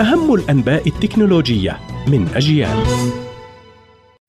أهم الأنباء التكنولوجية من أجيال.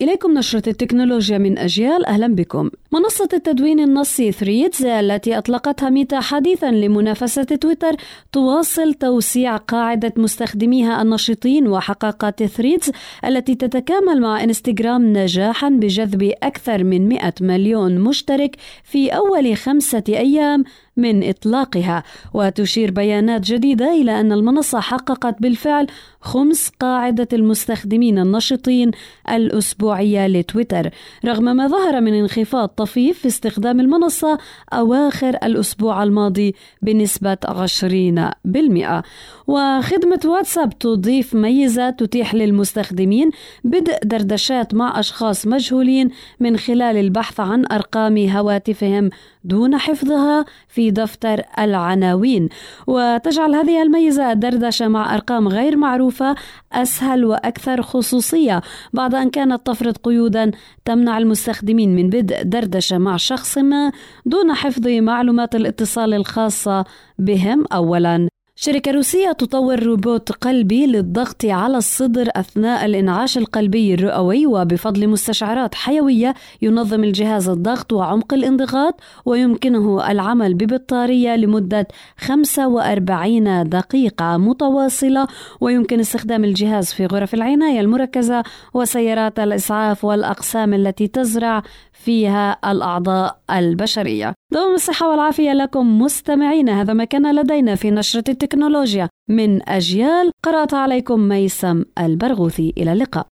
إليكم نشرة التكنولوجيا من أجيال. أهلا بكم. منصة التدوين النصي ثريدز التي أطلقتها ميتا حديثا لمنافسة تويتر تواصل توسيع قاعدة مستخدميها النشطين وحققت ثريدز التي تتكامل مع إنستغرام نجاحا بجذب أكثر من 100 مليون مشترك في أول خمسة أيام من إطلاقها وتشير بيانات جديدة إلى أن المنصة حققت بالفعل خمس قاعدة المستخدمين النشطين الأسبوعية لتويتر. رغم ما ظهر من انخفاض طفيف في استخدام المنصة أواخر الأسبوع الماضي بنسبة 20% وخدمة واتساب تضيف ميزة تتيح للمستخدمين بدء دردشات مع أشخاص مجهولين من خلال البحث عن أرقام هواتفهم دون حفظها في دفتر العناوين. وتجعل هذه الميزة الدردشة مع أرقام غير معروفة أسهل وأكثر خصوصية بعد أن كانت تفرض قيودا تمنع المستخدمين من بدء دردشة مع شخص ما دون حفظ معلومات الاتصال الخاصة بهم أولا. شركة روسية تطور روبوت قلبي للضغط على الصدر أثناء الإنعاش القلبي الرئوي وبفضل مستشعرات حيوية ينظم الجهاز الضغط وعمق الانضغاط ويمكنه العمل ببطارية لمدة 45 دقيقة متواصلة. ويمكن استخدام الجهاز في غرف العناية المركزة وسيارات الإسعاف والأقسام التي تزرع فيها الأعضاء البشرية. دوام الصحة والعافية لكم مستمعين هذا ما كان لدينا في نشرة التكنولوجيا. من أجيال قرأت عليكم ميسم البرغوثي. إلى اللقاء.